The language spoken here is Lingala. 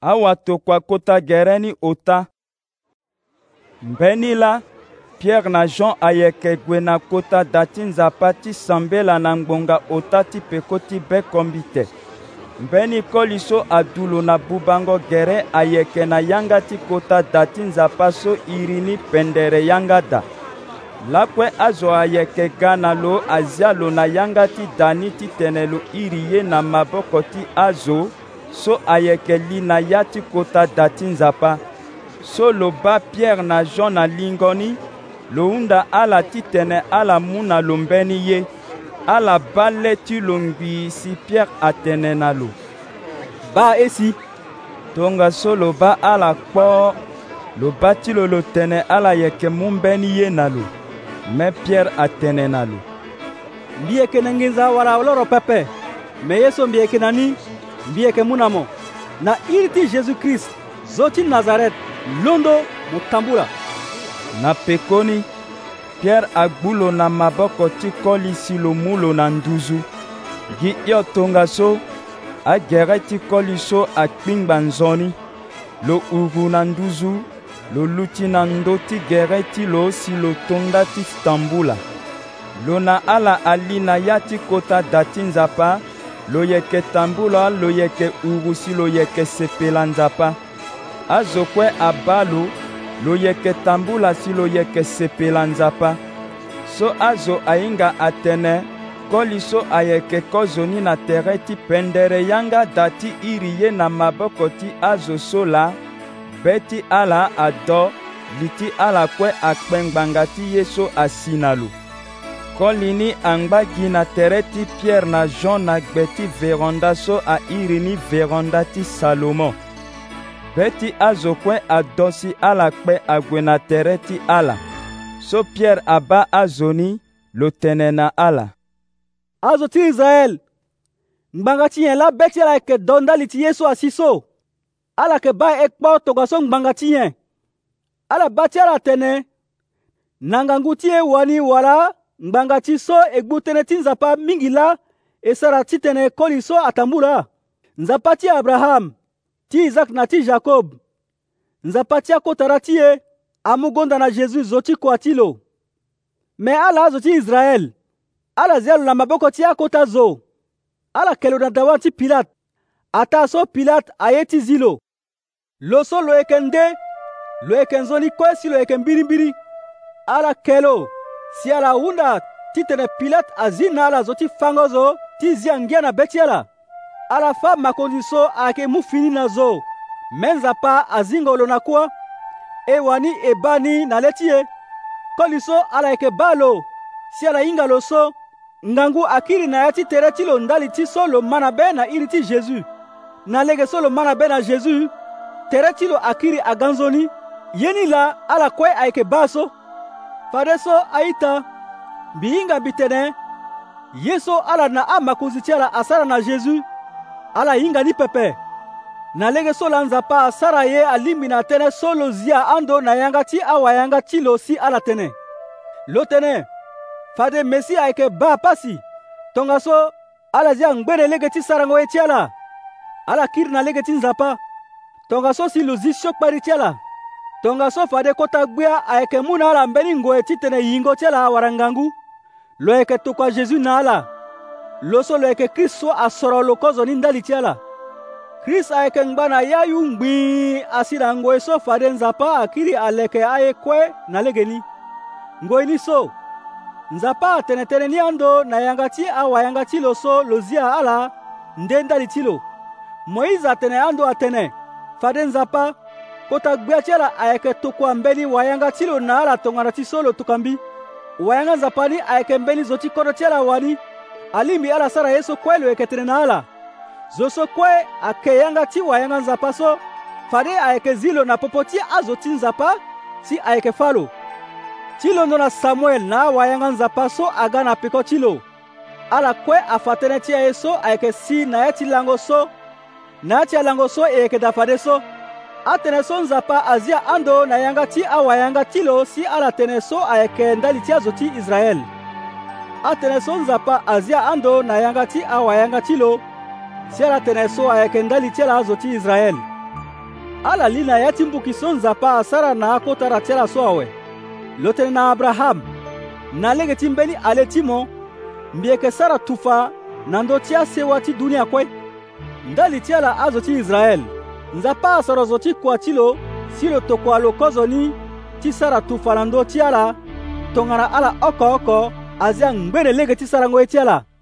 awatokua kota gɛrɛ ni o ta mbeni la pierre na jean ayeke gue na kota da ti nzapa ti sambela na ngbonga ota ti peko ti bekombi te mbeni koli so adulu na bubango gere ayeke na yanga ti kota da ti nzapa so iri ni pendere yanga da lakue azo ayeke ga na lo azia lo na yanga ti da ni titene lo iri ye na maboko ti azo so ayekeli na ya ti kota da ti nzapa so lo ba pierre na jean na lingoni lo hunda ala titene ala mu na lo mbeni ye ala ba le ti lo ngbii si pierre atene na lo ba e si tongaso lo ba ala kpɔ lo ba ti lo lo tene ala yeke mu mbeni ye na lo mê pierre atene na lo mbi yeke na ngenza wara lo ro pepe me ye so mbi yeke na ni mbiye ke mu na mo na iri ti jésus-christ zo ti nazaret londo mo tambu la na pekoni pierre agbu lo na maboko ti koli si lo mu lo na nduzu gi hio tongaso agere ti koli so akpingba nzoni lo uru na nduzu lo lu ti na ndö ti gere ti lo si lo tonda ti tambula lo na ala ali na ya ti kota da ti nzapa lo yeke tambu lo alo yeke uru si lo yeke sepela nzapa azo kue aba lo lo yeke tambu la si lo yeke sepela nzapa so azo ahinga atene koli so ayeke kozo ni na tere ti pendere yanga da ti iri ye na maboko ti azo so la be ti ala ado li ti ala kue akpengbanga ti ye so asi na lo kɔli ni angba gi na tere ti pierre na jean na gbe ti veranda so airi ni veranda ti salomo be ti azo kue adon si ala kpe ague na tere ti ala so pierre aba azo ni lo tene na ala azo ti israel ngbanga ti nyen labe ti ala yeke do ndali ti ye so asi so ala yeke ba e kpo tongaso ngbanga ti nyen ala ba ti ala tene na ngangu ti e wani wala ngbanga ti so e gbu tënë ti nzapa mingi la e sara ti tene koli so atambu la nzapa ti abraham ti izak na ti jakob nzapa ti akotara ti e amugonda na jésus zo ti kua ti lo me ala azo ti israel ala zia lo na maboko ti akota zo ala kelo na dawa ti pilate ata so pilate aye ti zi lo lo so lo yeke nde lo yeke nzoni kue si lo yeke mbirimbiri ala kelo si ala hunda ti tene pilate azi na ala zo ti fango zo ti zia ngia na be ti ala ala fâ makonzi so ayeke mu fini na zo me nzapa azingo lo na kuâ e wani e ba ni na le ti e koli so ala yeke ba lo si ala hinga lo so ngangu akiri na ya ti tere ti lo ndali ti so lo ma na be na iri ti jésus na lege so lo ma na be na jésus tere ti lo akiri aganzoni ye ni la ala kue ayeke ba so fadeso aita bihinga bitene ye so ala na amakonzi ti ala asara na jésus ala hinga ni pepe na lenge so la nzapa asara ye alingbi na tënë so lo zia ando na yanga ti awayanga ti lo si ala tënë lo tënë fade mesi ayeke baa pasi tongaso ala zia ngbere lege ti sarango ye ti ala ala kiri na lege ti nzapa tongaso si lo zi siokpari ti ala tonga so fade kota gbia ayeke mu na ala mbeni ngue ti tene yingo ti ala awarangangu lo yeke tokua jésus na ala lo so lo yeke krist so asoro lo kozo ni ndali ti ala krist ayeke ngba na ya yu ngbii asi na ngue so fade nzapa akiri aleke aye kue na lege ni ngoi ni so nzapa atene tënë ni ando na yanga ti awayanga ti lo so lo zia ala nde ndali ti lo moïse atene ando atene fade nzapa kota gbia ti ala ayeke tokua mbeni wayanga ti lo na ala tongana ti so lo tokambi wayanga nzapa ni ayeke mbeni zo ti kodo ti ala wani alingbi ala sara ye so kue lo yeke tene na ala zo so kue ayeke yanga ti wayanga nzapa so fade ayeke zi lo na popo ti azo ti nzapa ti ayeke fâ lo ti londo na samuel na awayanga nzapa so aga na piko ti lo ala kue afa tënë ti aye so ayeke si na ye ti lango so na ye ti alango so e yeke da fade so atene so nzapa azia ando na yanga ti awayanga ti lo si ala tene so ayeke ndali ti azo ti israel atene so nzapa azia ando na yanga ti awayanga ti lo si ala tene so ayeke ndali ti ala azo ti israel ala li na ya ti mbuki so nzapa asara na akota akotara ti ala so awe lo tene na abraham na lege ti mbeni ale ti mo mbi yeke sara tufa na ndö ti asewa ti dunia kue ndali ti ala azo ti israel nzapa asoro zo ti kua ti lo si lo tokua lo kozo ni ti sara tu fa na ndö ti ala tongana ala oko oko azia ngbere lege ti sarango ye ti ala